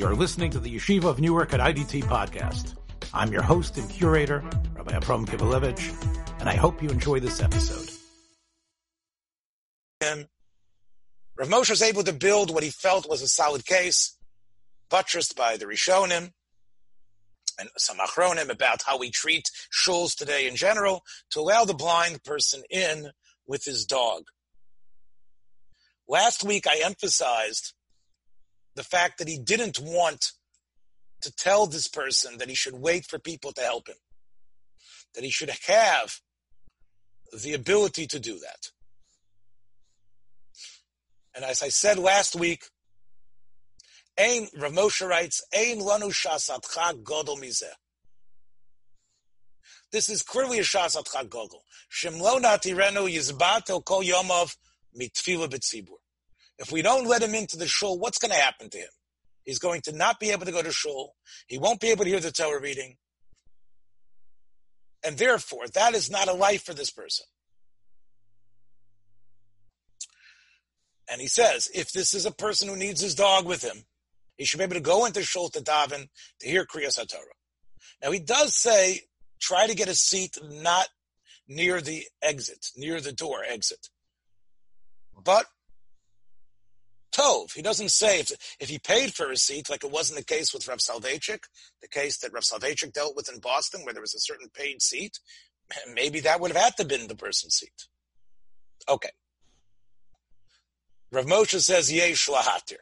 You're listening to the Yeshiva of Newark at IDT podcast. I'm your host and curator, Rabbi Abram Kivelevitz, and I hope you enjoy this episode. And Rav Moshe was able to build what he felt was a solid case, buttressed by the Rishonim and some Achronim about how we treat shuls today in general, to allow the blind person in with his dog. Last week I emphasized the fact that he didn't want to tell this person that he should wait for people to help him, that he should have the ability to do that. And as I said last week, Ein, Rav Moshe writes, Ein lanu shasatcha godol mizeh. This is clearly a shasatcha godol. Shemlo natirenu yizbato kol yomov mitfila b'tzibur. If we don't let him into the shul, what's going to happen to him? He's going to not be able to go to shul. He won't be able to hear the Torah reading. And therefore, that is not a life for this person. And he says, if this is a person who needs his dog with him, he should be able to go into shul to daven to hear Kriyas HaTorah. Now he does say, try to get a seat not near the exit, near the door exit. But Tov. He doesn't say if, if he paid for a seat, like it wasn't the case with Rav Soloveitchik, the case that Rav Soloveitchik dealt with in Boston, where there was a certain paid seat. Maybe that would have had to been the person's seat. Okay. Rav Moshe says yesh lahatir.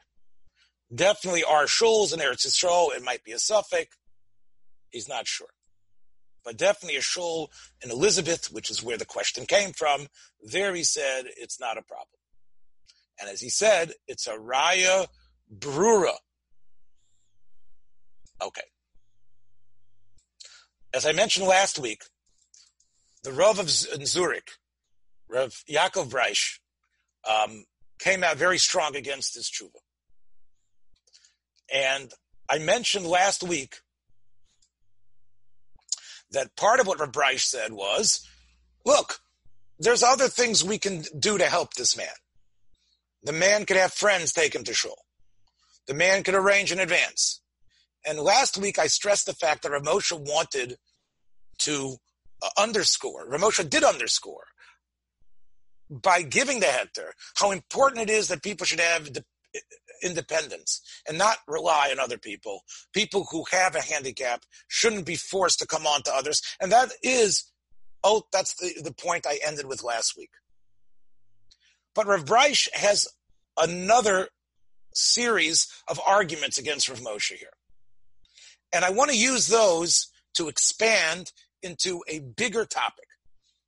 Definitely are shuls in Eretz Yisrael. It might be a suffix. He's not sure. But definitely a shul in Elizabeth, which is where the question came from. There he said it's not a problem. And as he said, it's a raya brura. Okay. As I mentioned last week, the Rav of Zurich, Rav Yaakov Breish, um, came out very strong against this tshuva. And I mentioned last week that part of what Rav Breish said was, look, there's other things we can do to help this man. The man could have friends take him to shul. The man could arrange in advance. And last week I stressed the fact that Ramosha wanted to uh, underscore, Ramosha did underscore by giving the heter how important it is that people should have independence and not rely on other people. People who have a handicap shouldn't be forced to come on to others. And that is, oh, that's the, the point I ended with last week. But Rav Breish has another series of arguments against Rav Moshe here. And I want to use those to expand into a bigger topic,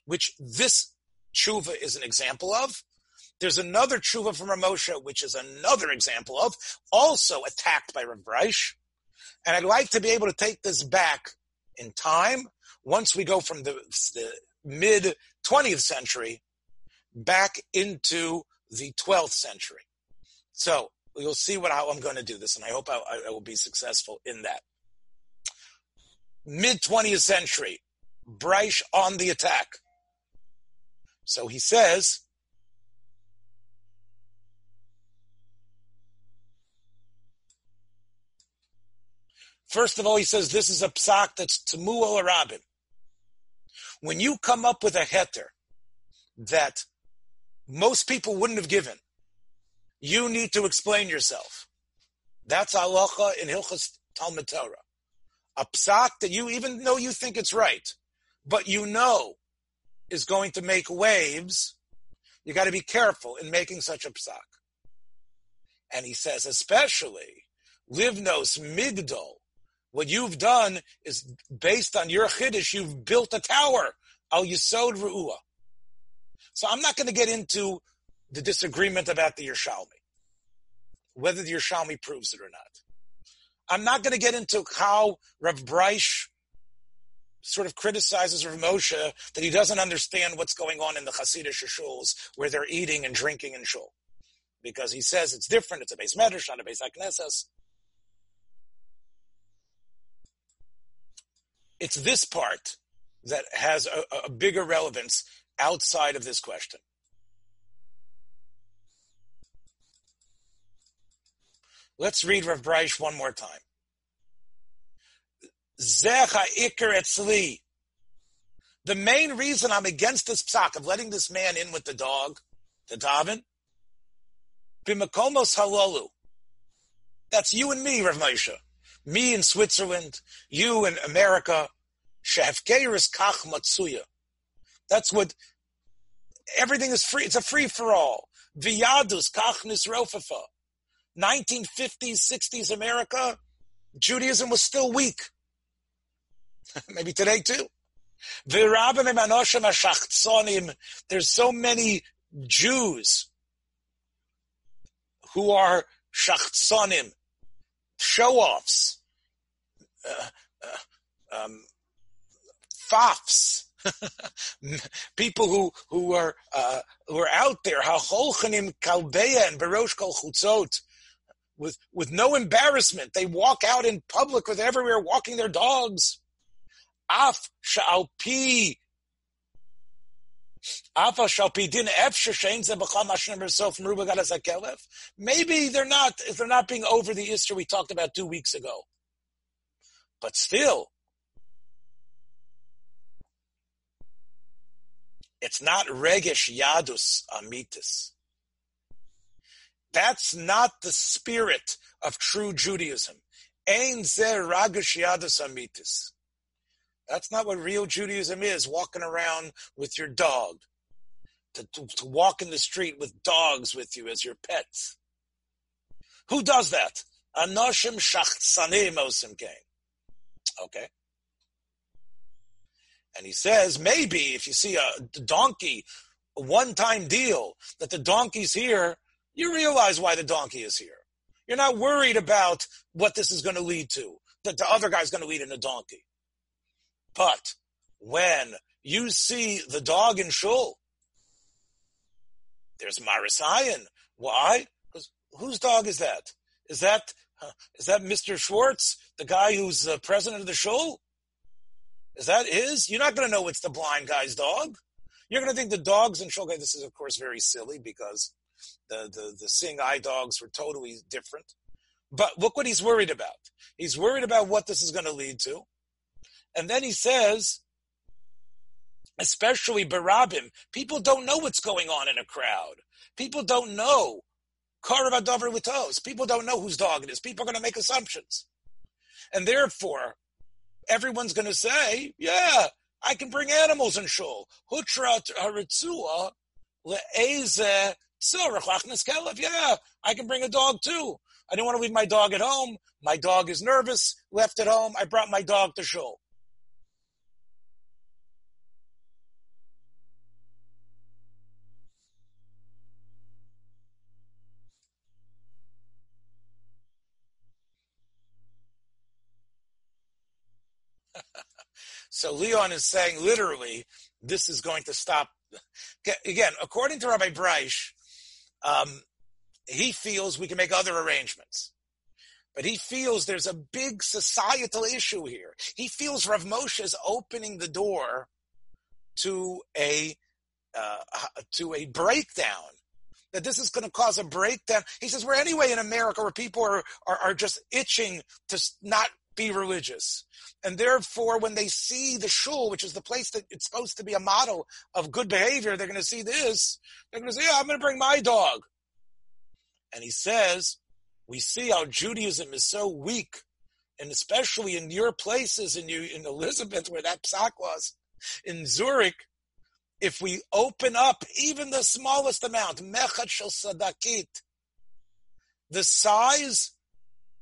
which this tshuva is an example of. There's another tshuva from Rav Moshe, which is another example of, also attacked by Rav Breish. And I'd like to be able to take this back in time once we go from the, the mid 20th century back into the 12th century. So you'll see what how I'm going to do this, and I hope I, I will be successful in that. Mid 20th century, Breish on the attack. So he says, First of all, he says this is a psak that's Tamuel Arabim. When you come up with a heter that most people wouldn't have given. You need to explain yourself. That's halacha in Hilchas Talmud Torah. A psak that you, even though you think it's right, but you know is going to make waves, you got to be careful in making such a psak. And he says, especially, livnos migdol, what you've done is based on your chiddush, you've built a tower, al yisod ru'ah. So I'm not going to get into the disagreement about the Yerushalmi, whether the Yerushalmi proves it or not. I'm not going to get into how Rav Breish sort of criticizes Rav Moshe that he doesn't understand what's going on in the Hasidic shuls where they're eating and drinking in shul. Because he says it's different, it's a beis medrash, not a Beis HaKnesses. It's this part that has a, a bigger relevance outside of this question. Let's read Rav Breish one more time. Zecha Iker Etzli. The main reason I'm against this psak of letting this man in with the dog, the daven, b'makomos halalu. That's you and me, Rav Moshe. Me in Switzerland, you in America. Shehefkeiris kach matsuya. That's what everything is free. It's a free for all. Viyadus kach nisrofafa. 1950s, 60s America, Judaism was still weak. Maybe today too. There's so many Jews who are shachtsonim, show-offs, uh, uh, um, fafs, people who who are uh, who are out there, hacholchanim kalbeya and berosh kol chutzot, with with no embarrassment. They walk out in public with everywhere walking their dogs. Af sha'alpi Maybe they're not if they're not being over the isser we talked about two weeks ago. But still, it's not regesh yadus amitis. That's not the spirit of true Judaism. Ein zer ragesh yadus amitis. That's not what real Judaism is, walking around with your dog. To, to, to, walk in the street with dogs with you as your pets. Who does that? Anoshim shachtsanim osim Okay. And he says, maybe if you see a donkey, a one-time deal, that the donkey's here, you realize why the donkey is here. You're not worried about what this is going to lead to, that the other guy's going to lead in a donkey. But when you see the dog in shul, there's Marisayan. Why? Because whose dog is that? Is that uh, is that Mr. Schwartz, the guy who's the president of the shul? Is that his? You're not going to know it's the blind guy's dog. You're going to think the dogs in shul. This is of course very silly because the the the seeing eye dogs were totally different. But look what he's worried about. He's worried about what this is going to lead to. And then he says, especially Barabim, people don't know what's going on in a crowd. People don't know. People don't know whose dog it is. People are going to make assumptions. And therefore, everyone's going to say, yeah, I can bring animals in shul. Hutra haritzua le'eze yeah, I can bring a dog too. I didn't want to leave my dog at home. My dog is nervous, left at home. I brought my dog to shul. So Leon is saying literally, this is going to stop. Again, according to Rabbi Breish, um, he feels we can make other arrangements. But he feels there's a big societal issue here. He feels Rav Moshe is opening the door to a uh, to a breakdown. That this is going to cause a breakdown. He says we're anyway in America where people are, are, are just itching to not be religious. And therefore, when they see the shul, which is the place that it's supposed to be a model of good behavior, they're going to see this. They're going to say, yeah, I'm going to bring my dog. And he says, we see how Judaism is so weak, and especially in your places, in you, in Elizabeth, where that psak was, in Zurich, if we open up even the smallest amount, mechat shel sadakit, the size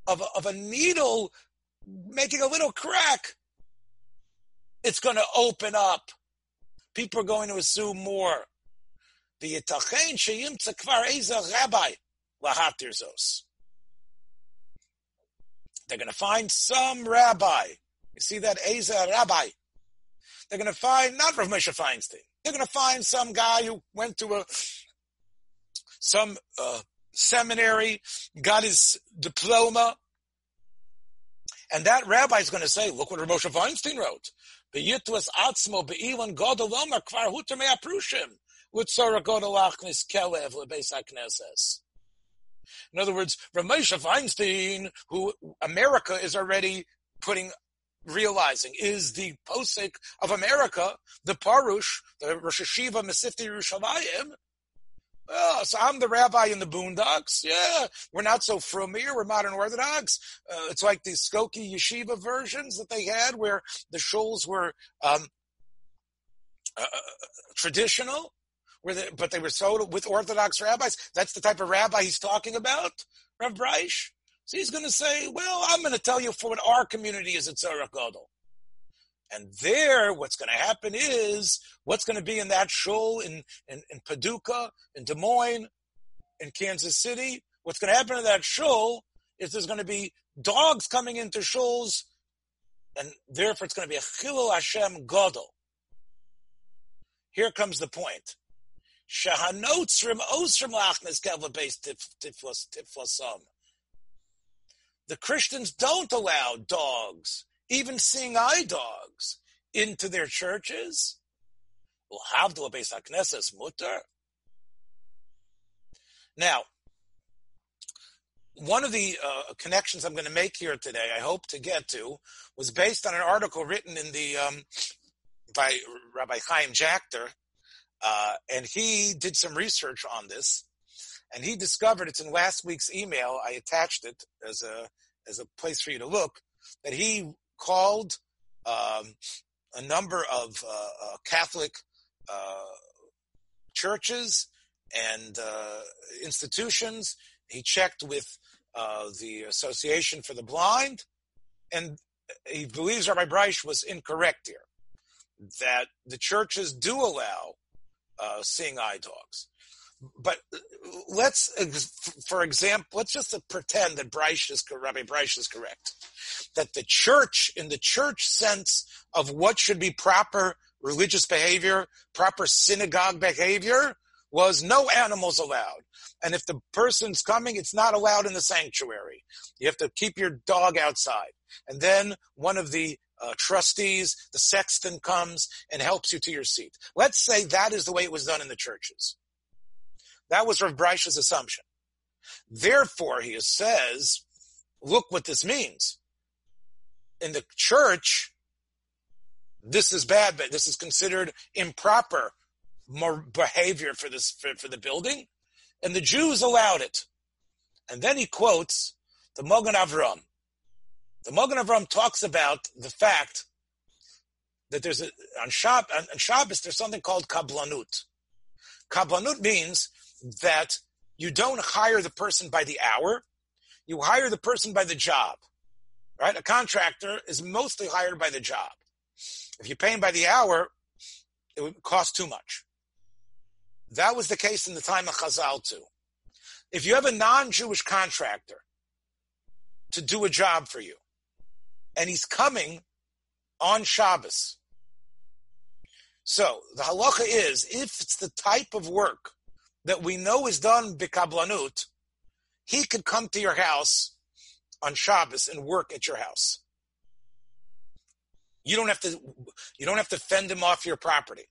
of of a needle making a little crack, it's going to open up. People are going to assume more. They're going to find some rabbi. You see that Eza rabbi. They're going to find not Rav Moshe Feinstein. They're going to find some guy who went to a some uh, seminary, got his diploma, and that rabbi is going to say, look what Moshe Feinstein wrote. In other words, Ramesha Feinstein, who America is already putting, realizing is the posik of America, the Parush, the Rosh Hashiva Mesifti Yerushalayim. Oh, so I'm the rabbi in the Boondocks. Yeah, we're not so frumier. We're modern Orthodox. Uh, it's like the Skokie yeshiva versions that they had, where the shuls were um, uh, traditional, where they, but they were so with Orthodox rabbis. That's the type of rabbi he's talking about, Rav Breish. So he's going to say, well, I'm going to tell you for what our community is at Tzarech Gadol. And there, what's going to happen is, what's going to be in that shul in, in, in Paducah, in Des Moines, in Kansas City, what's going to happen in that shul is there's going to be dogs coming into shuls, and therefore it's going to be a Chilul Hashem Gadol. Here comes the point. The Christians don't allow dogs, even seeing eye dogs, into their churches. Mutter. Now, one of the uh, connections I'm going to make here today, I hope to get to, was based on an article written in the um, by Rabbi Chaim Jachter, uh, and he did some research on this, and he discovered it's in last week's email. I attached it as a as a place for you to look. That he called um, a number of uh, uh, Catholic uh, churches and uh, institutions. He checked with the Association for the Blind, and he believes Rabbi Breish was incorrect here that the churches do allow uh, seeing eye dogs. But let's, for example, let's just pretend that Breish is, Rabbi Breish is correct. That the church, in the church sense of what should be proper religious behavior, proper synagogue behavior, was no animals allowed. And if the person's coming, it's not allowed in the sanctuary. You have to keep your dog outside. And then one of the uh, trustees, the sexton comes and helps you to your seat. Let's say that is the way it was done in the churches. That was Rav Breish's assumption. Therefore, he says, look what this means. In the church, this is bad, but this is considered improper behavior for this for, for the building, and the Jews allowed it. And then he quotes the Mogan Avram. The Mogan Avram talks about the fact that there's a, on, Shab, on Shabbos, there's something called kablanut. Kablanut means that you don't hire the person by the hour, you hire the person by the job. Right? A contractor is mostly hired by the job. If you pay him by the hour, it would cost too much. That was the case in the time of Chazal too. If you have a non-Jewish contractor to do a job for you, and he's coming on Shabbos. So the halacha is if it's the type of work that we know is done bikablanut, he could come to your house on Shabbos and work at your house. You don't have to you don't have to fend him off your property.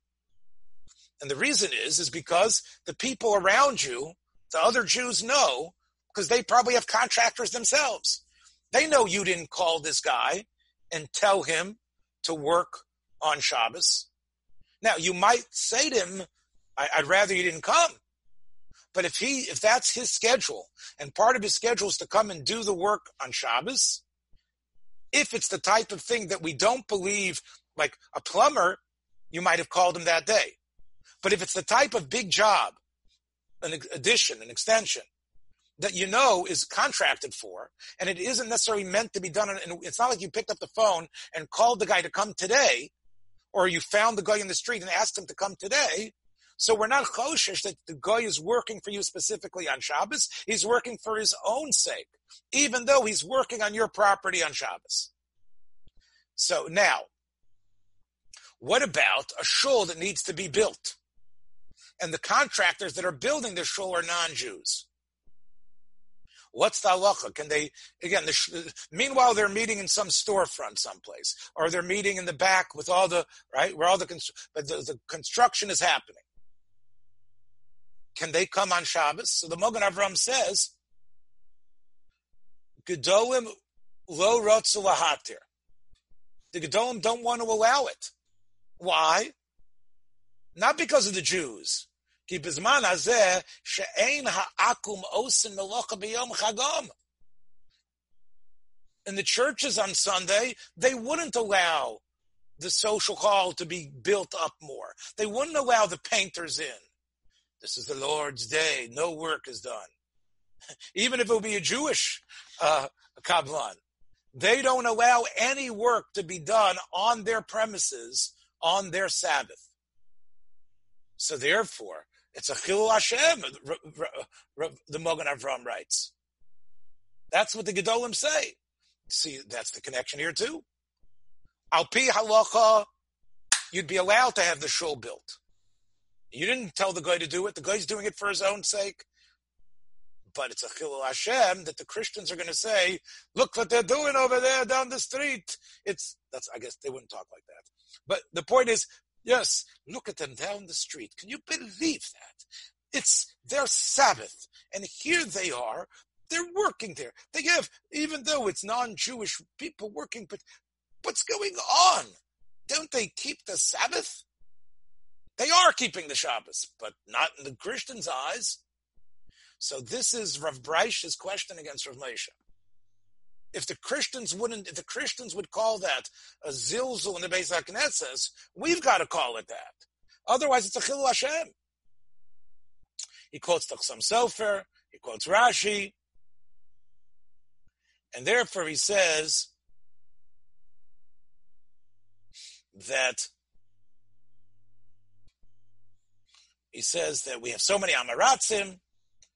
And the reason is is because the people around you, the other Jews know, because they probably have contractors themselves. They know you didn't call this guy and tell him to work on Shabbos. Now, you might say to him, I, would rather you didn't come. But if he, if that's his schedule, and part of his schedule is to come and do the work on Shabbos, if it's the type of thing that we don't believe, like a plumber, you might have called him that day. But if it's the type of big job, an addition, an extension, that you know is contracted for, and it isn't necessarily meant to be done. And it's not like you picked up the phone and called the guy to come today, or you found the guy in the street and asked him to come today. So we're not choshish that the guy is working for you specifically on Shabbos. He's working for his own sake, even though he's working on your property on Shabbos. So now, what about a shul that needs to be built? And the contractors that are building the shul are non-Jews. What's the halacha? Can they again? The, meanwhile, they're meeting in some storefront someplace, or they're meeting in the back with all the right where all the but the, the construction is happening. Can they come on Shabbos? So the Mogan Avram says, Gedolim lo rotzu lahatir. The Gedolim don't want to allow it. Why? Not because of the Jews. In the churches on Sunday, they wouldn't allow the social hall to be built up more. They wouldn't allow the painters in. This is the Lord's day. No work is done. Even if it would be a Jewish uh, kablan, they don't allow any work to be done on their premises on their Sabbath. So therefore, it's a chilul Hashem. The Mogan Avram writes. That's what the Gedolim say. See, that's the connection here too. Alpi halacha, you'd be allowed to have the shul built. You didn't tell the guy to do it. The guy's doing it for his own sake. But it's a chilul Hashem that the Christians are going to say, look what they're doing over there down the street. It's, that's, I guess they wouldn't talk like that. But the point is, yes, look at them down the street. Can you believe that? It's their Sabbath. And here they are. They're working there. They have, even though it's non-Jewish people working, but what's going on? Don't they keep the Sabbath? They are keeping the Shabbos, but not in the Christians' eyes. So this is Rav Breish's question against Rav Moshe. If the Christians wouldn't, if the Christians would call that a zilzul in the Beis HaKnesses, we've got to call it that. Otherwise, it's a chilul Hashem. He quotes the Chasam Sofer, he quotes Rashi, and therefore he says that he says that we have so many Amaratzim,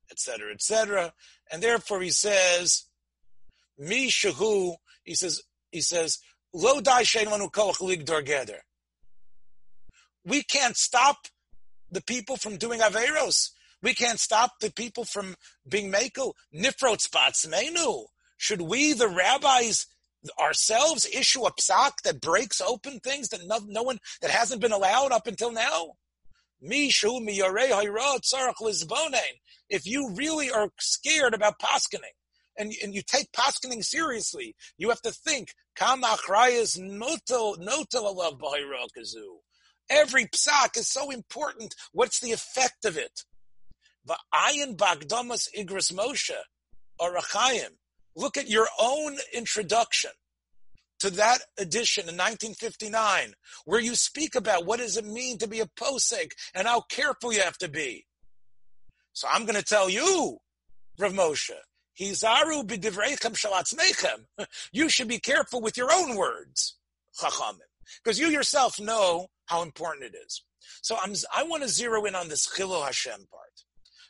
etc., etc., and therefore he says, "Mi shahu." He says, he says, "Lo dai lig We can't stop the people from doing averos. We can't stop the people from being mako nifrot spots menu. Should we, the rabbis, ourselves issue a psak that breaks open things that no, no one that hasn't been allowed up until now? If you really are scared about paskening, and, and you take paskening seriously, you have to think, Every psak is so important. What's the effect of it? Look at your own introduction to that edition in 1959, where you speak about what does it mean to be a posek and how careful you have to be. So I'm going to tell you, Rav Moshe, Hizaru. You should be careful with your own words, Chachamim, because you yourself know how important it is. So I'm, I want to zero in on this Chilul Hashem part,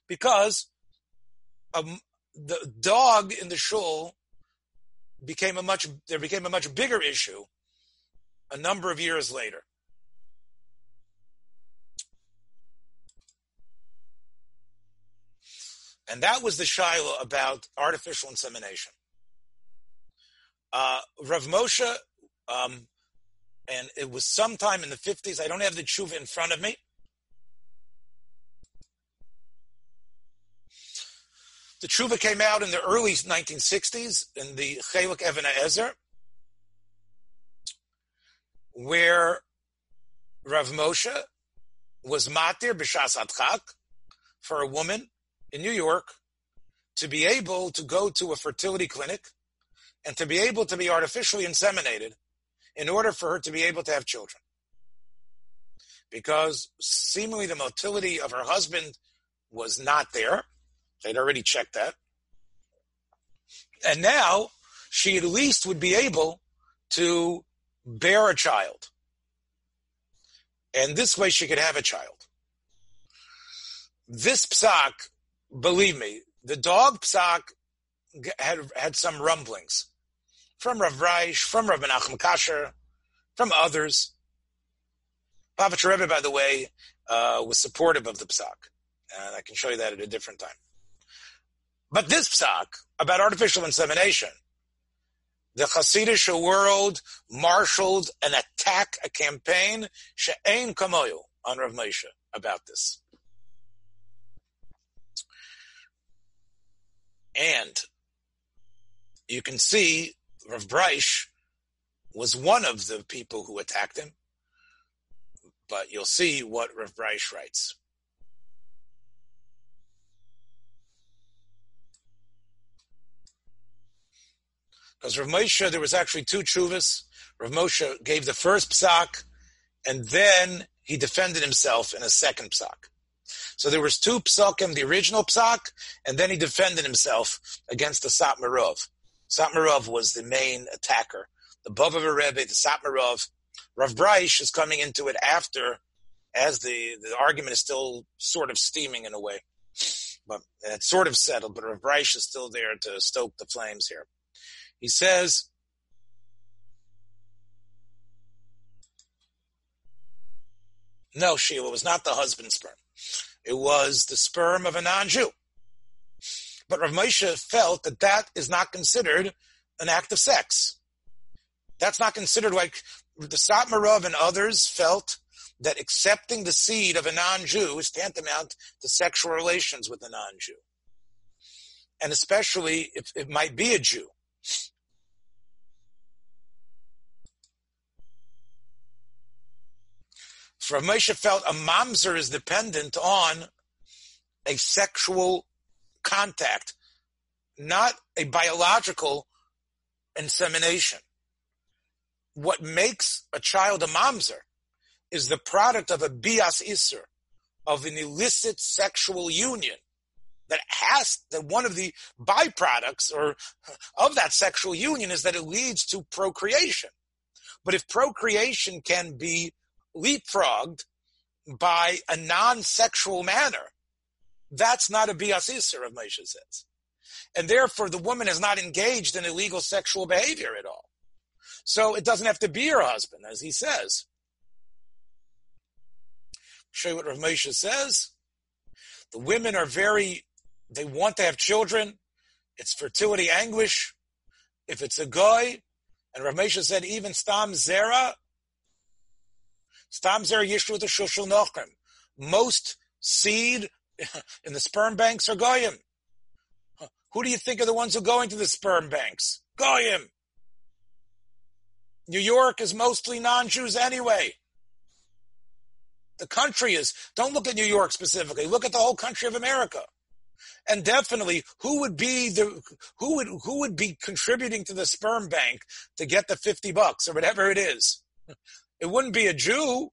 because um, the dog in the shul became a much there became a much bigger issue a number of years later. And that was the Shiloh about artificial insemination. Uh, Rav Moshe, um, and it was sometime in the 50s, I don't have the tshuva in front of me, The tshuva came out in the early 1960s in the Chelik Even HaEzer, where Rav Moshe was matir b'shas adchak for a woman in New York to be able to go to a fertility clinic and to be able to be artificially inseminated in order for her to be able to have children. Because seemingly the motility of her husband was not there. They'd already checked that. And now she at least would be able to bear a child. And this way she could have a child. This psak, believe me, the dog psak had, had some rumblings from Rav Breish, from Rav Menachem Kasher, from others. Papa Rebbe, by the way, uh, was supportive of the psak. And I can show you that at a different time. But this psak about artificial insemination, the Hasidic world marshaled an attack, a campaign, she'ein kamoyu, on Rav Moshe about this. And you can see Rav Breish was one of the people who attacked him. But you'll see what Rav Breish writes. Because Rav Moshe, there was actually two tshuvas. Rav Moshe gave the first psak, and then he defended himself in a second psak. So there was two psakim, the original psak, and then he defended himself against the Satmar Rav. Satmarov was the main attacker. The Bava Rebbe, the Satmarov, Rav Breish is coming into it after, as the, the argument is still sort of steaming in a way. But it's sort of settled, but Rav Breish is still there to stoke the flames here. He says, No, Sheila, it was not the husband's sperm. It was the sperm of a non-Jew. But Rav Moshe felt that that is not considered an act of sex. That's not considered like the Satmar Rav and others felt that accepting the seed of a non-Jew is tantamount to sexual relations with a non-Jew. And especially if it might be a Jew. For Moshe felt a mamzer is dependent on a sexual contact, not a biological insemination. What makes a child a mamzer is the product of a bias isser, of an illicit sexual union that has that one of the byproducts or of that sexual union is that it leads to procreation. But if procreation can be leapfrogged by a non-sexual manner, that's not a bias isser, of Moshe says. And therefore, the woman is not engaged in illegal sexual behavior at all. So it doesn't have to be her husband, as he says. Show you what Rav Moshe says. The women are very, they want to have children. It's fertility anguish. If it's a guy, and Rav Moshe said even Stam Zera, Stam Zer Yishru the Shushul Nochrim. Most seed in the sperm banks are Goyim. Who do you think are the ones who go into the sperm banks? Goyim. New York is mostly non-Jews anyway. The country is, don't look at New York specifically, look at the whole country of America. And definitely, who would be the, who would, who would be contributing to the sperm bank to get the 50 bucks or whatever it is? It wouldn't be a Jew.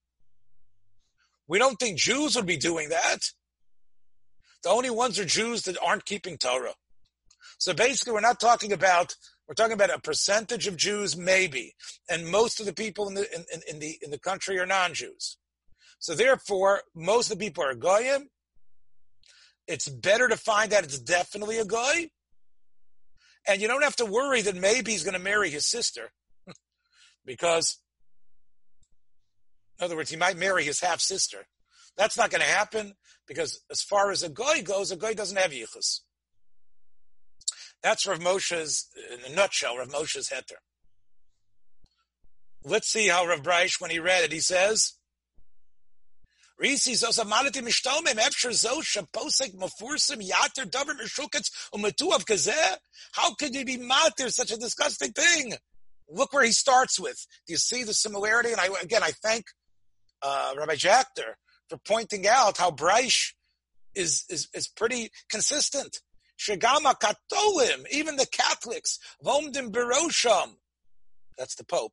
We don't think Jews would be doing that. The only ones are Jews that aren't keeping Torah. So basically, we're not talking about we're talking about a percentage of Jews, maybe, and most of the people in the in, in the in the country are non-Jews. So therefore, most of the people are goyim. It's better to find that it's definitely a guy, and you don't have to worry that maybe he's going to marry his sister, because in other words, he might marry his half sister. That's not going to happen because, as far as a goy goes, a goy doesn't have yichus. That's Rav Moshe's, in a nutshell, Rav Moshe's heter. Let's see how Rav Breish, when he read it, he says, Risi zos amanati mishtomim zos shaposek mafursim yater umetuav kazeh. How could you be matir such a disgusting thing? Look where he starts with. Do you see the similarity? And I, again, I thank uh, Rabbi Jachter for pointing out how Breish is, is, is pretty consistent. Shagama Katolim, even the Catholics, Vomdim Berosham, that's the Pope.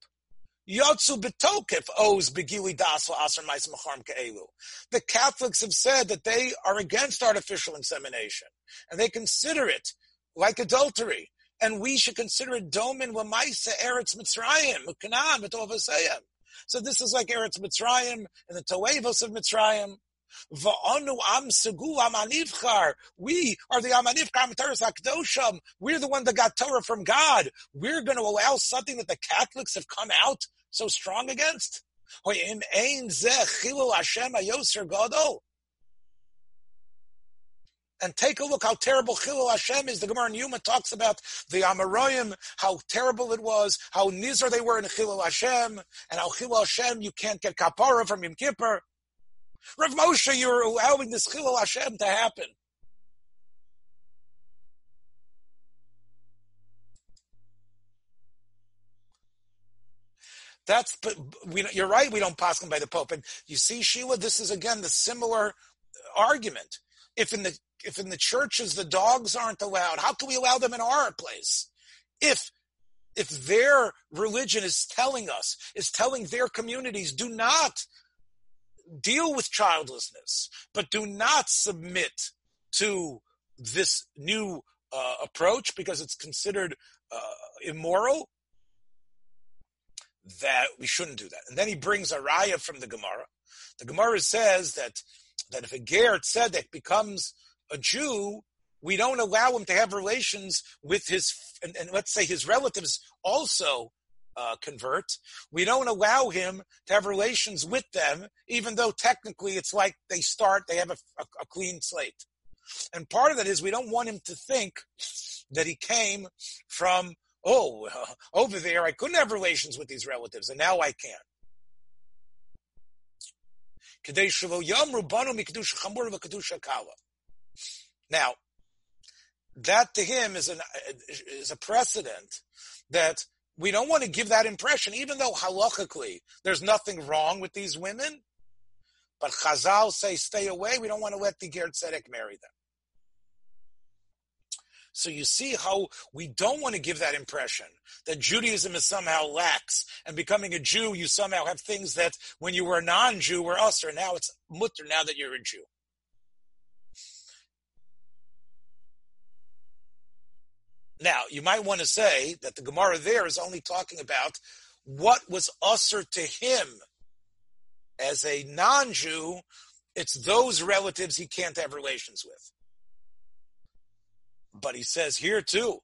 Yotsu Betokif owes Begili Das Asr Mais Ke'elu. The Catholics have said that they are against artificial insemination, and they consider it like adultery. And we should consider it domin Lamaisa Eretz Mitzrayim, Canaan, Betovasayim. So this is like Eretz Mitzrayim and the Toevos of Mitzrayim. Va'anu am segu am anivchar. We are the amanivchar Teres Akdosham. We're the one that got Torah from God. We're going to allow something that the Catholics have come out so strong against and take a look how terrible Chilul Hashem is. The Gemara in Yoma talks about the Amoraim, how terrible it was, how nizer they were in Chilul Hashem, and how Chilul Hashem, you can't get kapara from Yom Kippur. Rav Moshe, you're allowing this Chilul Hashem to happen. That's we, you're right. We don't pass them by the Pope, and you see, Sheila, this is again the similar argument if in the if in the churches the dogs aren't allowed, how can we allow them in our place? If if their religion is telling us, is telling their communities, do not deal with childlessness, but do not submit to this new uh, approach because it's considered uh, immoral, that we shouldn't do that. And then he brings a raya from the Gemara. The Gemara says that that if a ger tzedek becomes a Jew, we don't allow him to have relations with his, and, and let's say his relatives also uh, convert. We don't allow him to have relations with them, even though technically it's like they start, they have a, a, a clean slate. And part of that is we don't want him to think that he came from, oh, uh, over there I couldn't have relations with these relatives, and now I can. Now, that to him is an is a precedent that we don't want to give that impression, even though halachically there's nothing wrong with these women. But Chazal say stay away. We don't want to let the Ger Tzedek marry them. So you see how we don't want to give that impression that Judaism is somehow lax and becoming a Jew, you somehow have things that when you were a non-Jew were usher. Now it's mutter now that you're a Jew. Now, you might want to say that the Gemara there is only talking about what was usher to him as a non Jew. It's those relatives he can't have relations with. But he says here too,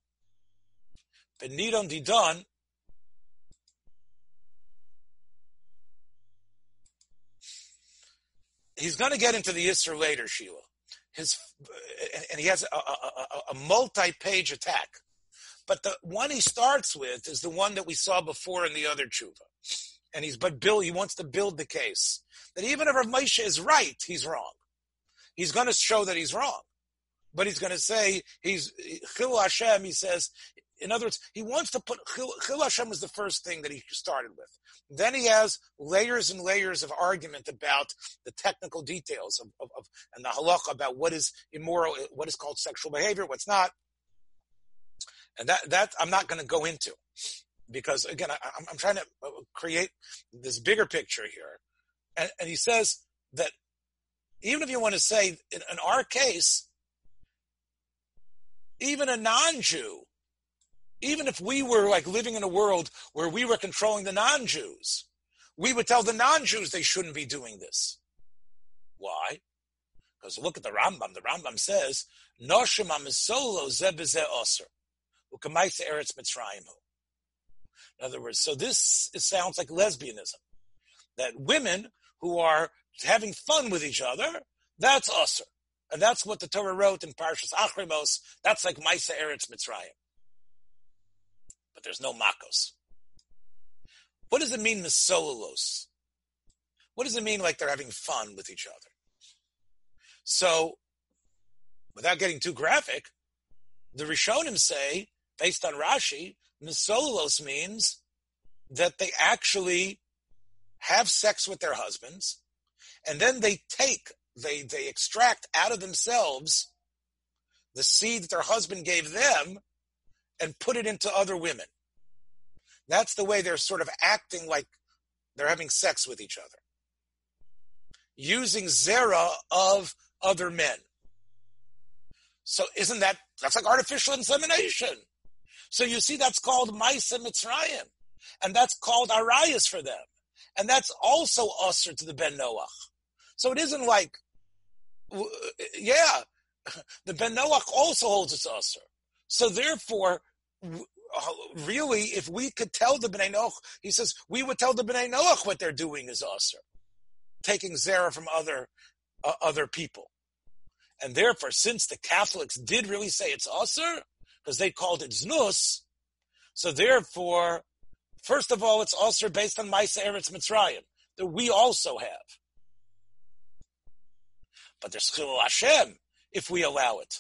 Benidon Didon, he's going to get into the Isser later, Sheila his and he has a, a, a, multi-page attack. But the one he starts with is the one that we saw before in the other tshuva. And he's, but Bill, he wants to build the case that even if Rav Moshe is right, he's wrong. He's going to show that he's wrong. But he's going to say, he's, Chil Hashem, he says, in other words, he wants to put, Chil Hashem was the first thing that he started with. Then he has layers and layers of argument about the technical details of, of, of and the halacha about what is immoral, what is called sexual behavior, what's not. And that, that I'm not going to go into because again, I, am trying to uh, create this bigger picture here. And, and, he says that even if you want to say in, in our case, even a non-Jew, even if we were like living in a world where we were controlling the non-Jews, we would tell the non-Jews they shouldn't be doing this. Why? Because look at the Rambam. The Rambam says, "Noshim amisolo eretz mitzrayim." In other words, so this sounds like lesbianism. That women who are having fun with each other, that's usher. And that's what the Torah wrote in Parshas Acharei Mos. That's like Maisa Eretz Mitzrayim but there's no makos. What does it mean, misolalos? What does it mean like they're having fun with each other? So, without getting too graphic, the Rishonim say, based on Rashi, misolalos means that they actually have sex with their husbands, and then they take, they, they extract out of themselves the seed that their husband gave them and put it into other women. That's the way they're sort of acting like they're having sex with each other. Using zera of other men. So isn't that, that's like artificial insemination. So you see, that's called Maisa Mitzrayim. And that's called Arias for them. And that's also usher to the Ben Noach. So it isn't like, yeah, the Ben Noach also holds its usher. So therefore, really, if we could tell the Bnei Noach, he says, we would tell the Bnei Noach what they're doing is usher, taking zera from other uh, other people. And therefore, since the Catholics did really say it's usher, because they called it znus, so therefore, first of all, it's usher based on Maisa Eretz Mitzrayim, that we also have. But there's Chil Hashem if we allow it.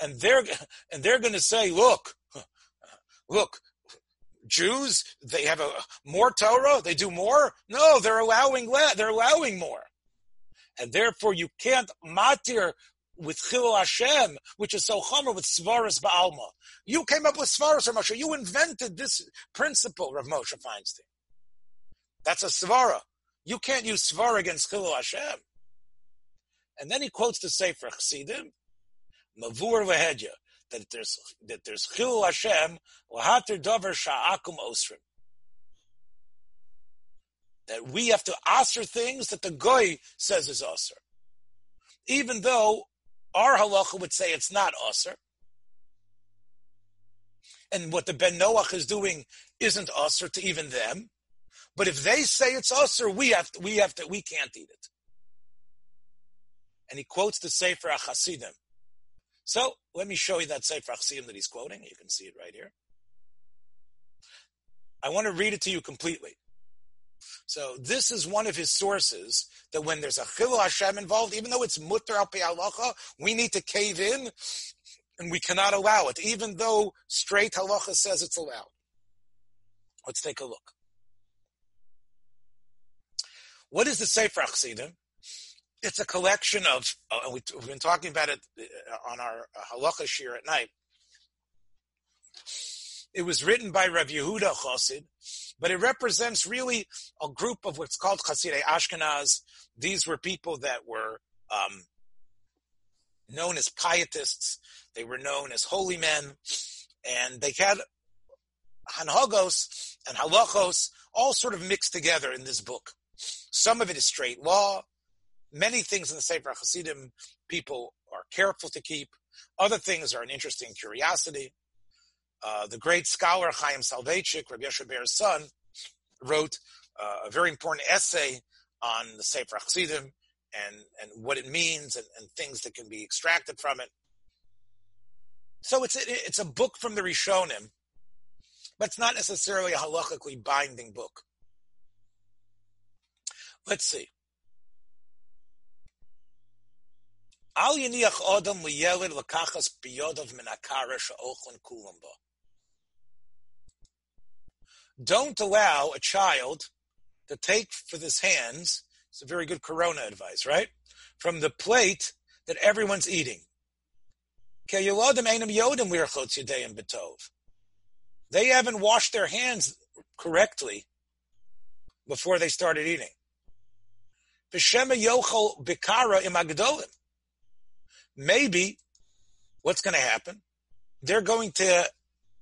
And they're, and they're going to say, look, look, Jews, they have a more Torah, they do more. No, they're allowing they're allowing more, and therefore you can't matir with Chilul Hashem, which is so chomer with Svaras Ba'alma. You came up with Svaras, Rav Moshe. You invented this principle, Rav Moshe Feinstein. That's a Svara. You can't use Svara against Chilul Hashem. And then he quotes the Sefer Chassidim, Mavur Vehedya, that there's that there's Chilul Hashem lahater davar sha'akum osrim. That we have to answer things that the goy says is osir, even though our halacha would say it's not osir. And what the Ben Noach is doing isn't osir to even them. But if they say it's osir, we have to, we have to, we can't eat it. And he quotes the Sefer HaChasidim. So let me show you that Sefer Achsiyim that he's quoting. You can see it right here. I want to read it to you completely. So this is one of his sources that when there's a Chilul Hashem involved, even though it's mutter al halacha, we need to cave in and we cannot allow it, even though straight halacha says it's allowed. Let's take a look. What is the Sefer Achsidim? It's a collection of, uh, we, have been talking about it uh, on our uh, halacha shir at night. It was written by Rav Yehuda Chosid, but it represents really a group of what's called Chasidei Ashkenaz. These were people that were um, known as pietists. They were known as holy men, and they had hanhagos and halachos all sort of mixed together in this book. Some of it is straight law, Many things in the Sefer Hasidim people are careful to keep. Other things are an interesting curiosity. Uh, the great scholar Chaim Soloveitchik, Rabbi Yeshua son, wrote uh, a very important essay on the Sefer Hasidim and, and what it means and, and, things that can be extracted from it. So it's a, it's a book from the Rishonim, but it's not necessarily a halachically binding book. Let's see. Al yiniach odom liyelid lakachas biyodov min she'ochlin kulam Don't allow a child to take for his hands, it's a very good corona advice, right? From the plate that everyone's eating. They haven't washed their hands correctly before they started eating. V'shema yochel bikara imagdolim maybe what's going to happen? They're going to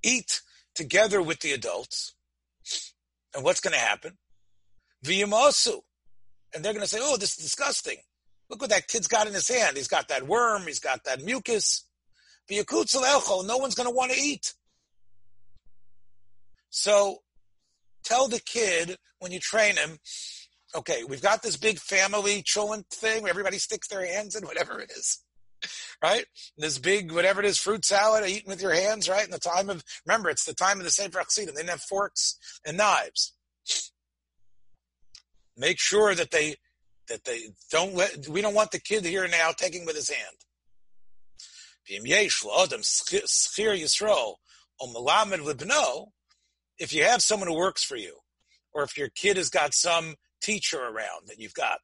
eat together with the adults. And what's going to happen? V'yamasu. And they're going to say, oh, this is disgusting. Look what that kid's got in his hand. He's got that worm. He's got that mucus. No one's going to want to eat. So tell the kid when you train him, okay, we've got this big family chillin thing where everybody sticks their hands in whatever it is. Right? This big, whatever it is, fruit salad eaten with your hands, right? In the time of, remember, it's the time of the Sefer Chassidim. They didn't have forks and knives. Make sure that they, that they don't let, we don't want the kid here now taking with his hand. If you have someone who works for you, or if your kid has got some teacher around that you've got,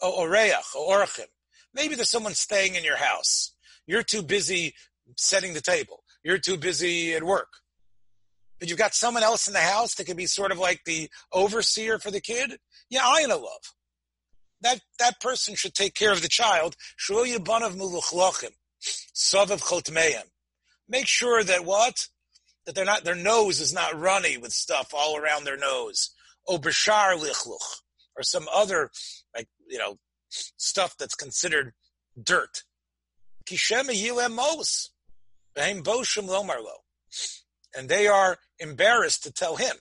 or oreach, or orchim, Maybe there's someone staying in your house. You're too busy setting the table. You're too busy at work. But you've got someone else in the house that can be sort of like the overseer for the kid. Yeah, I know love. That that person should take care of the child. Make sure that what? That they're not their nose is not runny with stuff all around their nose. Or or some other like you know stuff that's considered dirt. And they are embarrassed to tell him.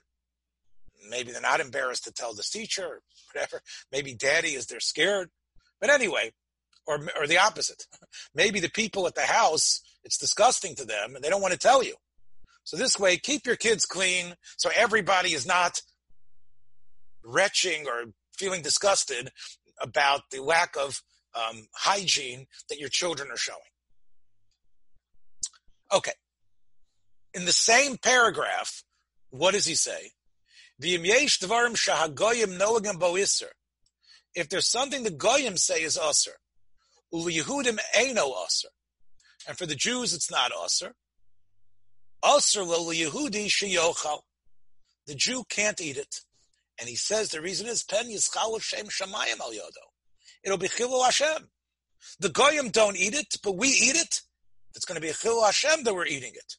Maybe they're not embarrassed to tell the teacher or whatever. Maybe daddy is they're scared. But anyway, or, or the opposite. Maybe the people at the house, it's disgusting to them and they don't want to tell you. So this way, keep your kids clean so everybody is not retching or feeling disgusted about the lack of um, hygiene that your children are showing. Okay. In the same paragraph, what does he say? If there's something the goyim say is usr, Yehudim no usr, and for the Jews it's not usr. Usr Yehudi sheyochal. The Jew can't eat it, and he says the reason is pen yischal shem shamayim al yodo. It'll be chilu Hashem. The goyim don't eat it, but we eat it. It's going to be a chilu Hashem that we're eating it.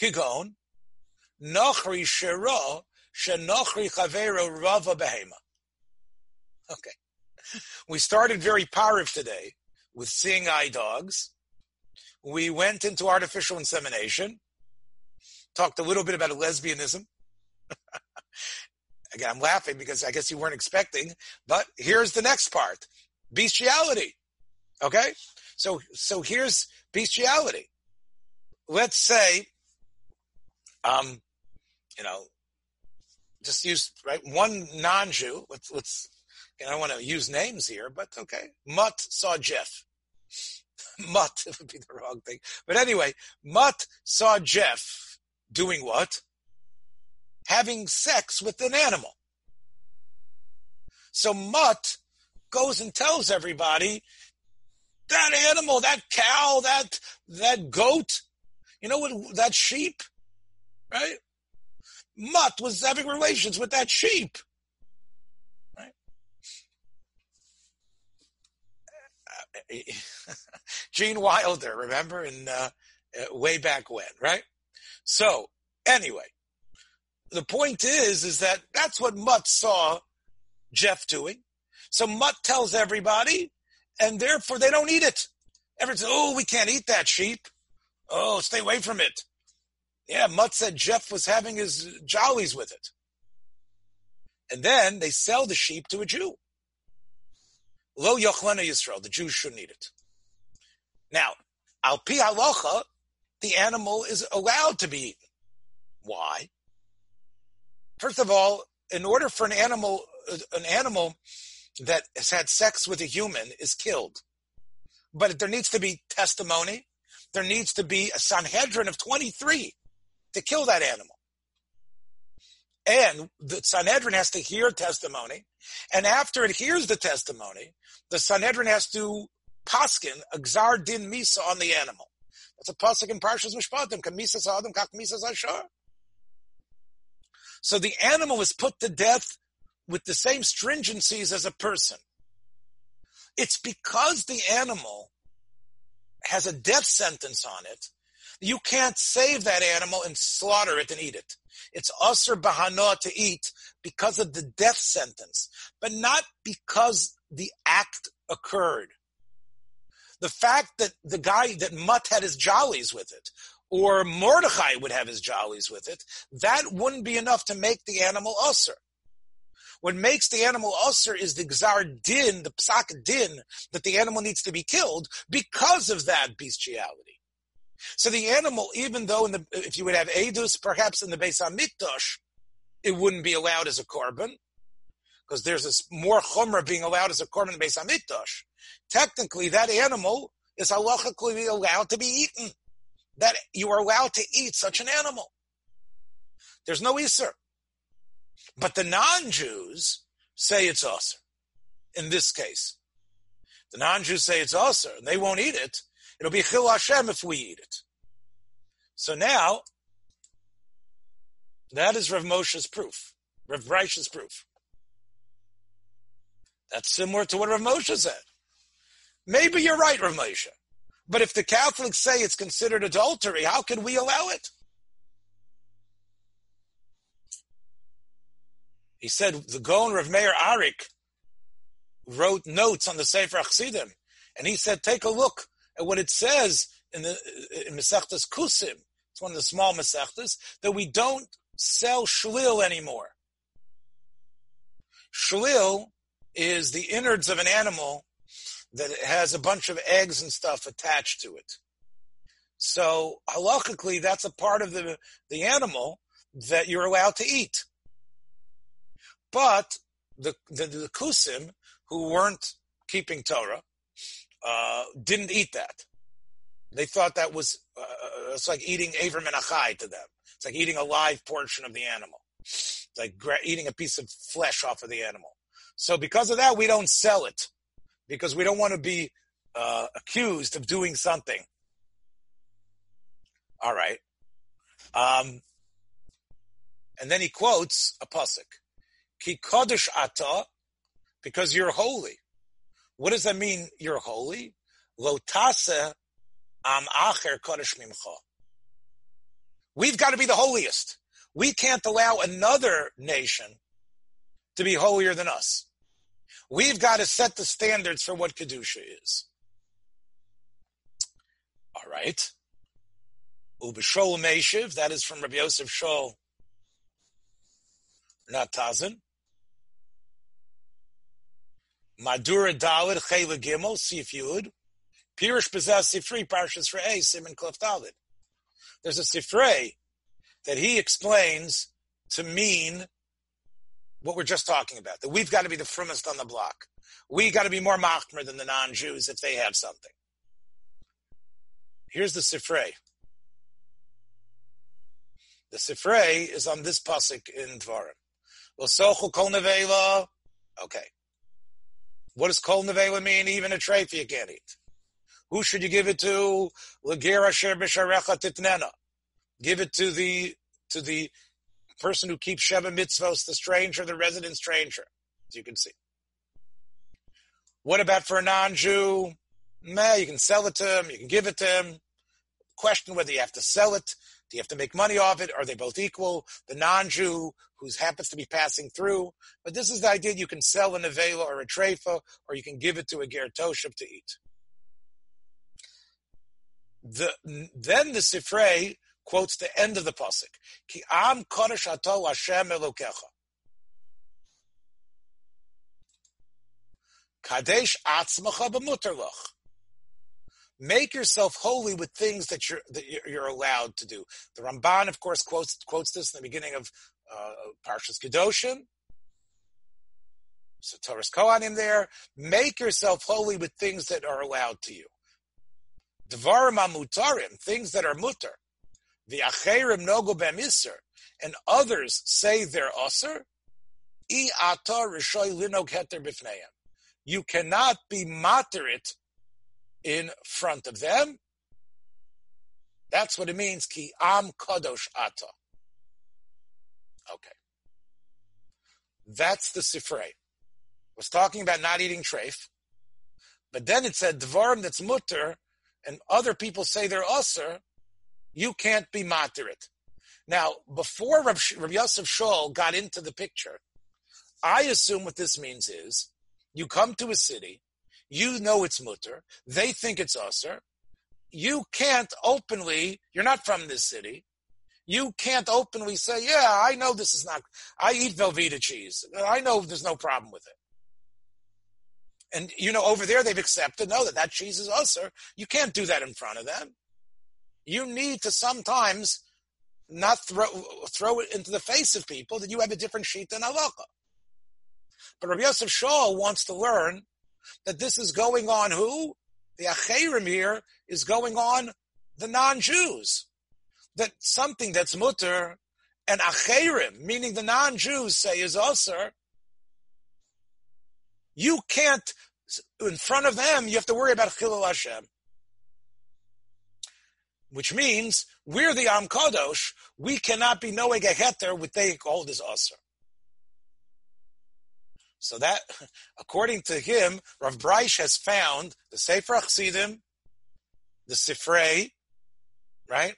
Kigon nochri shira shenochri chavero rava behema. Okay. We started very powerful today with seeing eye dogs. We went into artificial insemination, talked a little bit about lesbianism. Again, I'm laughing because I guess you weren't expecting, but here's the next part. Bestiality. Okay? So, so here's bestiality. Let's say, um, you know, just use, right, one non-Jew, let's, let's I don't want to use names here, but okay. Mutt saw Jeff. Mutt would be the wrong thing. But anyway, Mutt saw Jeff doing what? Having sex with an animal. So Mutt goes and tells everybody that animal, that cow, that that goat, you know what that sheep, right? Mutt was having relations with that sheep. Right? Gene Wilder, remember, in uh, uh, way back when, right? So anyway, the point is, is that that's what Mutt saw Jeff doing. So Mutt tells everybody, and therefore they don't eat it. Everyone says, "Oh, we can't eat that sheep. Oh, stay away from it." Yeah, Mutt said Jeff was having his jollies with it. And then they sell the sheep to a Jew. Lo yochlena Yisrael. The Jews shouldn't eat it. Now, al pi halacha, the animal is allowed to be eaten. Why? First of all, in order for an animal, an animal that has had sex with a human is killed. But there needs to be testimony. There needs to be a Sanhedrin of 23 to kill that animal. And the Sanhedrin has to hear testimony. And after it hears the testimony, the Sanhedrin has to paskin a gzar din misa on the animal. That's a pasuk in Parshas Mishpatim. Kamisas adam kak misas ashar. So the animal is put to death with the same stringencies as a person. It's because the animal has a death sentence on it. You can't save that animal and slaughter it and eat it. It's usr bahana to eat because of the death sentence, but not because the act occurred. The fact that the guy that Mutt had his jollies with it, or Mordechai would have his jollies with it, that wouldn't be enough to make the animal usr. What makes the animal usr is the gzar din, the psak din, that the animal needs to be killed because of that bestiality. So the animal, even though in the, if you would have edus, perhaps in the Beis Hamikdash, it wouldn't be allowed as a korban, because there's this more chumrah being allowed as a korban in the Beis Hamikdash. Technically, that animal is halachically allowed to be eaten. That you are allowed to eat such an animal. There's no iser. But the non-Jews say it's usr. In this case, the non-Jews say it's usr, and they won't eat it It'll be chil Hashem if we eat it. So now, that is Rav Moshe's proof. Rav Breish's proof. That's similar to what Rav Moshe said. Maybe you're right, Rav Moshe. But if the Catholics say it's considered adultery, how can we allow it? He said the Gaon Rav Meir Arik wrote notes on the Sefer Achsidim, and he said, take a look at what it says in the in Masechtas Kusim, it's one of the small Masechtas, that we don't sell shlil anymore. Shlil is the innards of an animal that it has a bunch of eggs and stuff attached to it. So halachically, that's a part of the, the animal that you're allowed to eat. But the, the, the kusim who weren't keeping Torah, uh, didn't eat that. They thought that was uh, it's like eating Ever Min HaChai to them. It's like eating a live portion of the animal. It's like eating a piece of flesh off of the animal. So because of that, we don't sell it because we don't want to be uh, accused of doing something. All right. Um, and then he quotes a pasuk, "Ki kodesh ata," because you're holy. What does that mean? You're holy. Lo tase am acher kodesh mimcha. We've got to be the holiest. We can't allow another nation to be holier than us. We've got to set the standards for what Kedusha is. All right. Ubishol Meshiv, that is from Rabbi Yosef Shaul, not Tazin. Madura Dalit Chayla Gimel, Sif Yud. Pirish Bezaz Sifri, Parshas A, Simon Klef Dalit. There's a Sifrei that he explains to mean what we're just talking about, that we've got to be the firmest on the block. We got to be more machmer than the non-Jews if they have something. Here's the Sifrei. The Sifrei is on this pasuk in Dvarim. Okay. What does kol nevela mean? Even a you can't eat. Who should you give it to? Give it to the to the person who keeps Sheva mitzvos, the stranger, the resident stranger, as you can see. What about for a non-Jew? Meh, you can sell it to him, you can give it to him. Question whether you have to sell it, do you have to make money off it? Are they both equal? The non-Jew who happens to be passing through. But this is the idea you can sell a nevela or a treifa, or you can give it to a ger toshib to eat. The, then the Sifrei quotes the end of the pasuk. Ki am kodesh ato Hashem elokecha. Kadesh atzmacha b'muter loch. Make yourself holy with things that you're that you're allowed to do. The Ramban, of course, quotes quotes this in the beginning of uh, Parshas Kedoshim. So Toras Kohanim there. Make yourself holy with things that are allowed to you. Devarim amutarim, things that are mutar. The acherim nogo b'misr, and others say they're usr. I atar rishoy linog heter b'fneim. You cannot be moderate in front of them. That's what it means, ki am kadosh ata. Okay. That's the Sifrei. Was talking about not eating treif, but then it said dvarim that's mutter, and other people say they're usr, you can't be materit. Now, before Rabbi Yosef Shaul got into the picture, I assume what this means is you come to a city, you know it's mutter. They think it's usr. You can't openly, you're not from this city. You can't openly say, yeah, I know this is not, I eat Velveeta cheese. I know there's no problem with it. And, you know, over there they've accepted, no, that that cheese is usr. You can't do that in front of them. You need to sometimes not throw, throw it into the face of people that you have a different sheet than halacha. But Rabbi Yosef Shaul wants to learn that this is going on who? The Acherim here is going on the non-Jews. That something that's mutter and Acherim, meaning the non-Jews, say is usr. You can't, in front of them, you have to worry about Chilul Hashem. Which means we're the Am Kadosh, we cannot be knowing a heter with they call this usr. So that, according to him, Rav Breish has found the Sefer Achsidim, the Sifrei, right?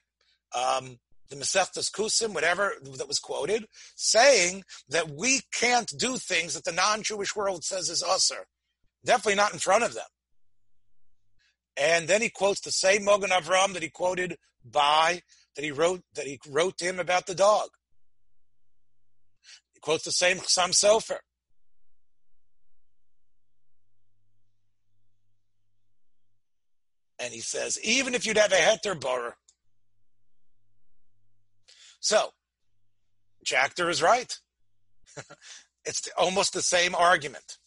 Um, the Masechtas Kusim, whatever that was quoted, saying that we can't do things that the non-Jewish world says is usher. Definitely not in front of them. And then he quotes the same Mogan Avram that he quoted by, that he wrote, that he wrote to him about the dog. He quotes the same Chasam Sofer. And he says, even if you'd have a heter borer. So, Jachter is right. it's almost the same argument.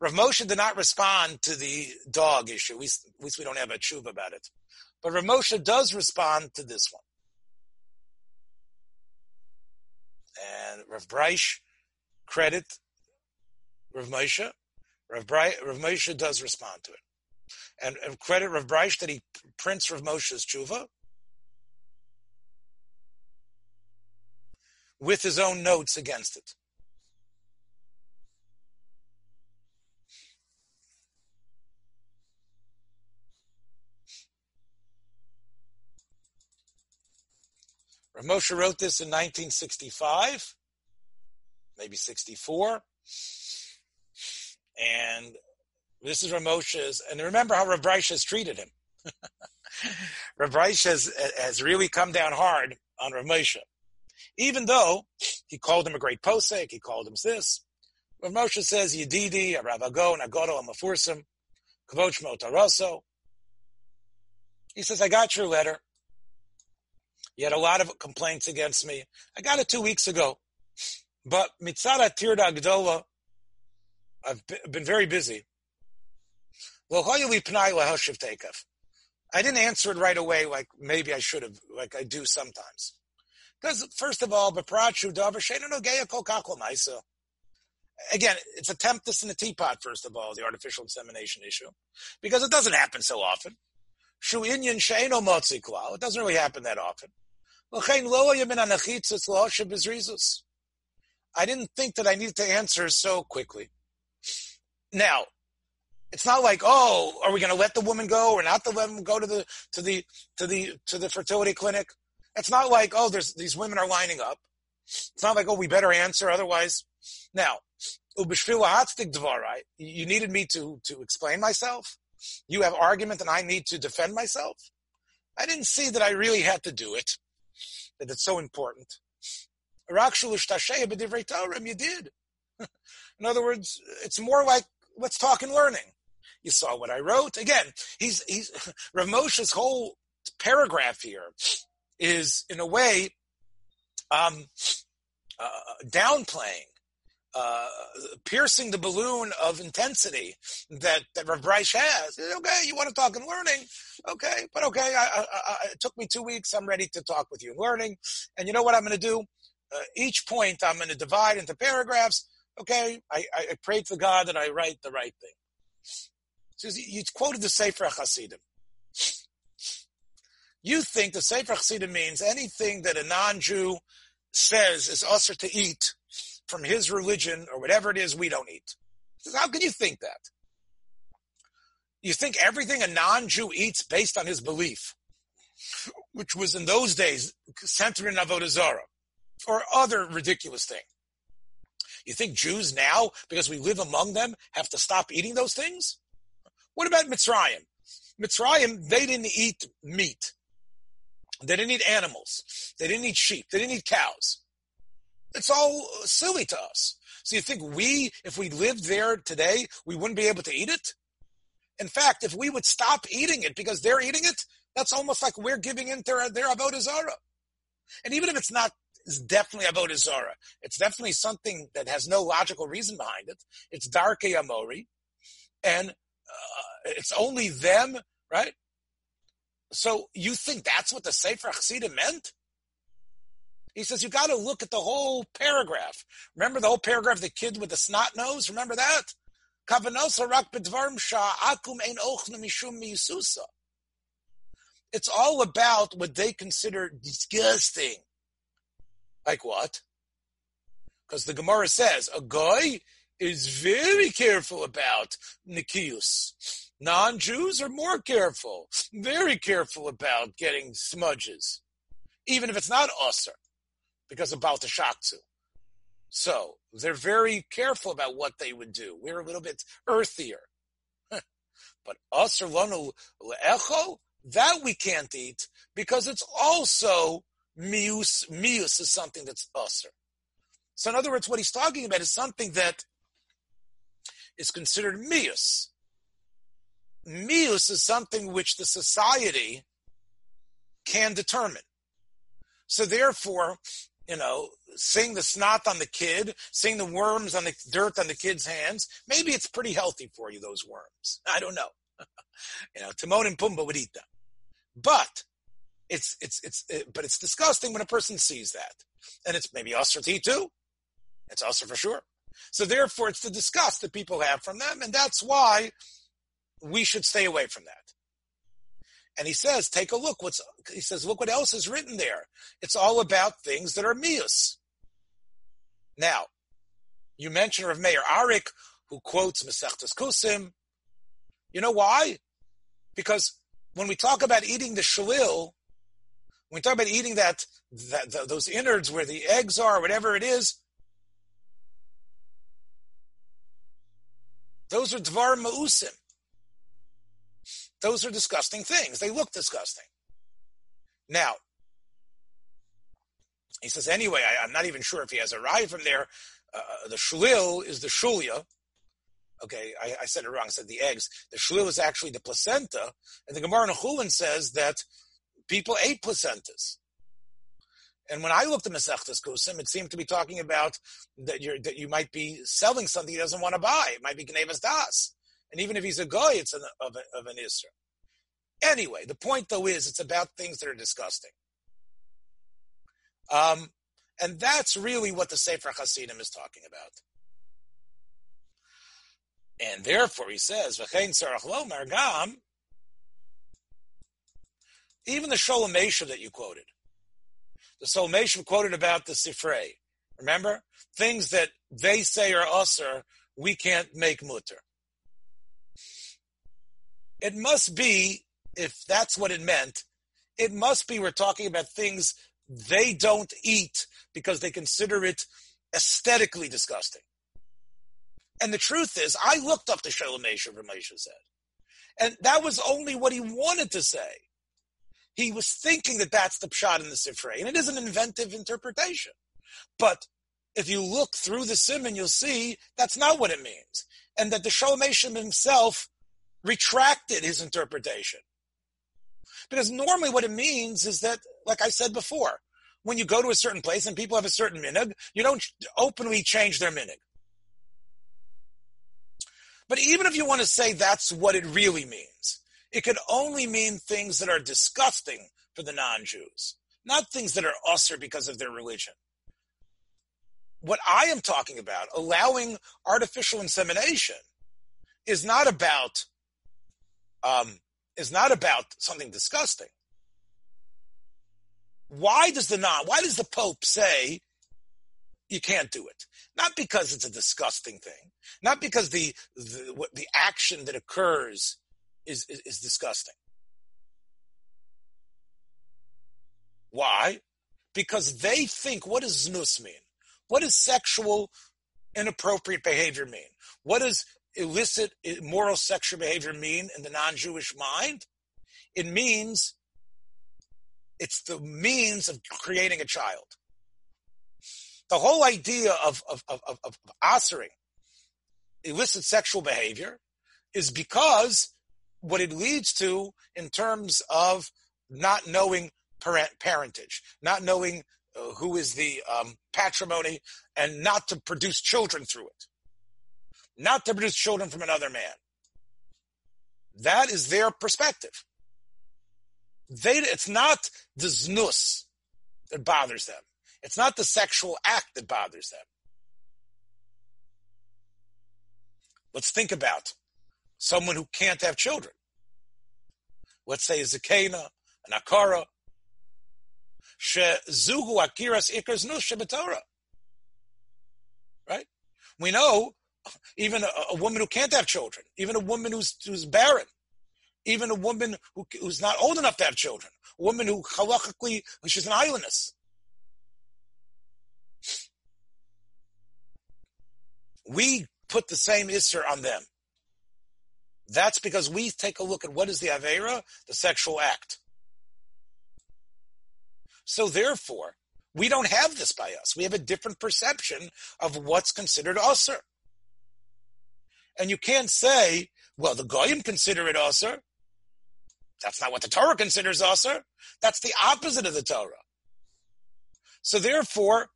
Rav Moshe did not respond to the dog issue. We, at least we don't have a tshuva about it. But Rav Moshe does respond to this one. And Rav Breish credit Rav Moshe. Rav, Rav Moshe does respond to it. And, and credit Rav Breish that he prints Rav Moshe's tshuva with his own notes against it. Rav Moshe wrote this in 1965, maybe 64. And this is Rav Moshe's, and remember how Rav Breish has treated him. Rav Breish has, has really come down hard on Rav Moshe. Even though he called him a great posek, he called him this. Rav Moshe says, Yedidi, Rav Ago, Nagodo, Amafursim, Kavoch Motaroso. He says, I got your letter. You had a lot of complaints against me. I got it two weeks ago. But Mitzada Tirda Gdola, I've been very busy. I didn't answer it right away like maybe I should have, like I do sometimes. Because first of all, again, it's a tempest in a teapot, first of all, the artificial insemination issue. Because it doesn't happen so often. It doesn't really happen that often. I didn't think that I needed to answer so quickly. Now, it's not like, oh, are we going to let the woman go or not to let them go to the to the to the to the fertility clinic? It's not like, oh, there's these women are lining up. It's not like, oh, we better answer, otherwise. Now, you needed me to to explain myself. You have argument, and I need to defend myself. I didn't see that I really had to do it. That it's so important. You did. In other words, it's more like let's talk and learning. You saw what I wrote. Again, he's he's Rav Moshe's whole paragraph here is in a way um, uh, downplaying, uh, piercing the balloon of intensity that that Rav Breish has. Okay, you want to talk and learning? Okay, but okay, I, I, I, it took me two weeks. I'm ready to talk with you in learning, and you know what I'm going to do? Uh, each point I'm going to divide into paragraphs. Okay, I, I, pray to God that I write the right thing. So you quoted the Sefer Hasidim. You think the Sefer Hasidim means anything that a non-Jew says is usher to eat from his religion or whatever it is we don't eat. How can you think that? You think everything a non-Jew eats based on his belief, which was in those days centered in Avodah Zarah or other ridiculous thing. You think Jews now, because we live among them, have to stop eating those things? What about Mitzrayim? Mitzrayim, they didn't eat meat. They didn't eat animals. They didn't eat sheep. They didn't eat cows. It's all silly to us. So you think we, if we lived there today, we wouldn't be able to eat it? In fact, if we would stop eating it because they're eating it, that's almost like we're giving in their, their avodah zarah. And even if it's not it's definitely Avodah Zarah. It's definitely something that has no logical reason behind it. It's Darkei Amori, and uh, it's only them, right? So you think that's what the Sefer Chassidim meant? He says you got to look at the whole paragraph. Remember the whole paragraph, the kid with the snot nose. Remember that? It's all about what they consider disgusting like what? Because the Gemara says a guy is very careful about Nikius. Non-Jews are more careful, very careful about getting smudges, even if it's not usr, because the shaktu. So they're very careful about what they would do. We're a little bit earthier. but usr lanu le'echo, that we can't eat because it's also mius, mius is something that's usr. So in other words, what he's talking about is something that is considered mius. Mius is something which the society can determine. So therefore, you know, seeing the snot on the kid, seeing the worms on the dirt on the kid's hands, maybe it's pretty healthy for you, those worms. I don't know. you know, Timon and Pumbaa would eat them. But it's it's it's it, but it's disgusting when a person sees that, and it's maybe us or too. It's also for sure. So therefore, it's the disgust that people have from them, and that's why we should stay away from that. And he says, take a look. What's he says? Look what else is written there. It's all about things that are mius. Now, you mentioned Rav Meir Arik, who quotes Masechtas Kusim. You know why? Because when we talk about eating the shalil, when we talk about eating that, that those innards where the eggs are, whatever it is, those are dvar ma'usim. Those are disgusting things. They look disgusting. Now, he says, anyway, I, am not even sure if he has arrived from there. Uh, the shlil is the shulia. Okay, I, I, said it wrong. I said the eggs. The shlil is actually the placenta. And the Gemara in Chulin says that people ate placentas. And when I looked at Masechtas Kusim, it seemed to be talking about that you that you might be selling something he doesn't want to buy. It might be Gnevas Das. And even if he's a guy, it's an, of, a, of an Isra. Anyway, the point though is it's about things that are disgusting. Um, and that's really what the Sefer Hasidim is talking about. And therefore he says, even the Sholem that you quoted, the Sholem quoted about the Sifrei, remember? Things that they say are usr, we can't make mutter. It must be, if that's what it meant, it must be we're talking about things they don't eat because they consider it aesthetically disgusting. And the truth is, I looked up the Shalom Ramesha said. And that was only what he wanted to say. He was thinking that that's the pshat in the Sifrei, and it is an inventive interpretation. But if you look through the simon, you'll see that's not what it means. And that the Shalom himself retracted his interpretation. Because normally what it means is that, like I said before, when you go to a certain place and people have a certain minig, you don't openly change their minig. But even if you want to say that's what it really means, it could only mean things that are disgusting for the non-Jews, not things that are usher because of their religion. What I am talking about, allowing artificial insemination, is not about um, is not about something disgusting. Why does the non, why does the Pope say you can't do it? Not because it's a disgusting thing, not because the the, the action that occurs is, is, is disgusting. Why? Because they think, what does znus mean? What does sexual inappropriate behavior mean? What does illicit moral sexual behavior mean in the non-Jewish mind? It means it's the means of creating a child. The whole idea of, of, of, of, of illicit sexual behavior is because what it leads to in terms of not knowing parent, parentage, not knowing uh, who is the um, patrimony, and not to produce children through it not to produce children from another man. That is their perspective. They, it's not the znus that bothers them. It's not the sexual act that bothers them. Let's think about someone who can't have children. Let's say a zakena, an akara. Shezuhu akiras ikers nus Right? We know even a, a, woman who can't have children, even a woman who's, who's barren, even a woman who, who's not old enough to have children, a woman who halachically, she's an aylonis. We put the same isser on them. That's because we take a look at what is the avera, the sexual act. So therefore, we don't have this by us. We have a different perception of what's considered usher. And you can't say, well, the Goyim consider it Aser. That's not what the Torah considers Aser. That's the opposite of the Torah. So therefore,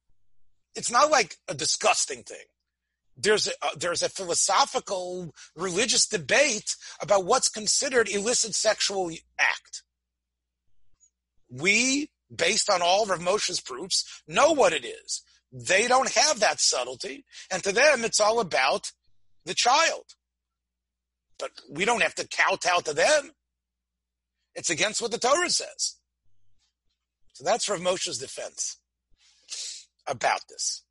it's not like a disgusting thing. There's a, uh, there's a philosophical religious debate about what's considered illicit sexual act. We, based on all of Moshe's proofs, know what it is. they don't have that subtlety. And to them, it's all about the child. But we don't have to kowtow to them. It's against what the Torah says. So that's Rav Moshe's defense about this.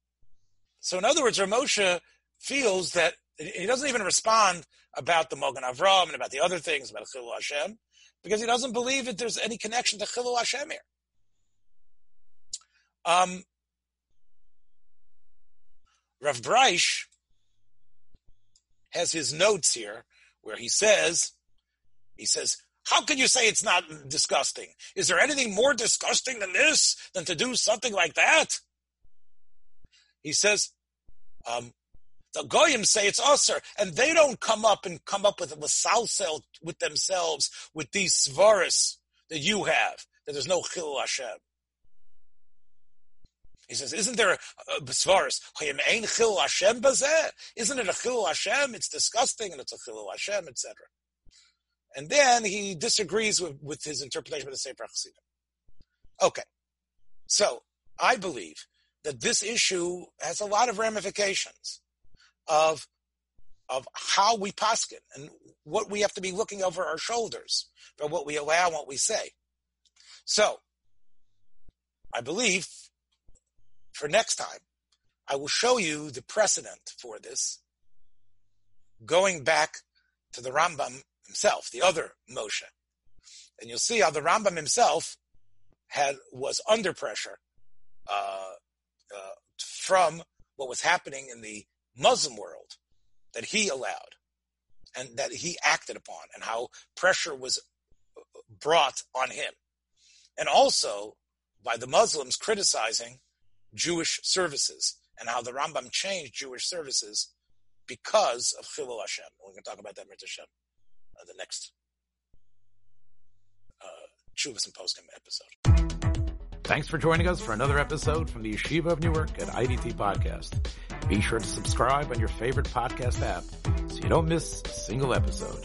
So in other words, Rav Moshe feels that he doesn't even respond about the Mogan Avram and about the other things about Chilul Hashem because he doesn't believe that there's any connection to Chilul Hashem here. Um, Rav Breish has his notes here where he says, he says, how can you say it's not disgusting? Is there anything more disgusting than this, than to do something like that? He says, um, the goyim say it's usher, and they don't come up and come up with a with themselves with these svaris that you have, that there's no chil Hashem. He says, isn't there a svaris? Isn't it a chil Hashem? It's disgusting and it's a chil Hashem, etc. And then he disagrees with, with his interpretation of the Sefer Chassidim. Okay. So I believe that this issue has a lot of ramifications of of how we paskin and what we have to be looking over our shoulders for what we allow and what we say. So, I believe for next time, I will show you the precedent for this, going back to the Rambam himself, the other Moshe, and you'll see how the Rambam himself had was under pressure uh, uh, from what was happening in the Muslim world that he allowed and that he acted upon and how pressure was brought on him. And also by the Muslims criticizing Jewish services and how the Rambam changed Jewish services because of Chilul Hashem. We're going to talk about that in Hashem, uh, the next uh, Tshuvos and Poskim episode. Thanks for joining us for another episode from the Yeshiva of Newark at IDT Podcast. Be sure to subscribe on your favorite podcast app so you don't miss a single episode.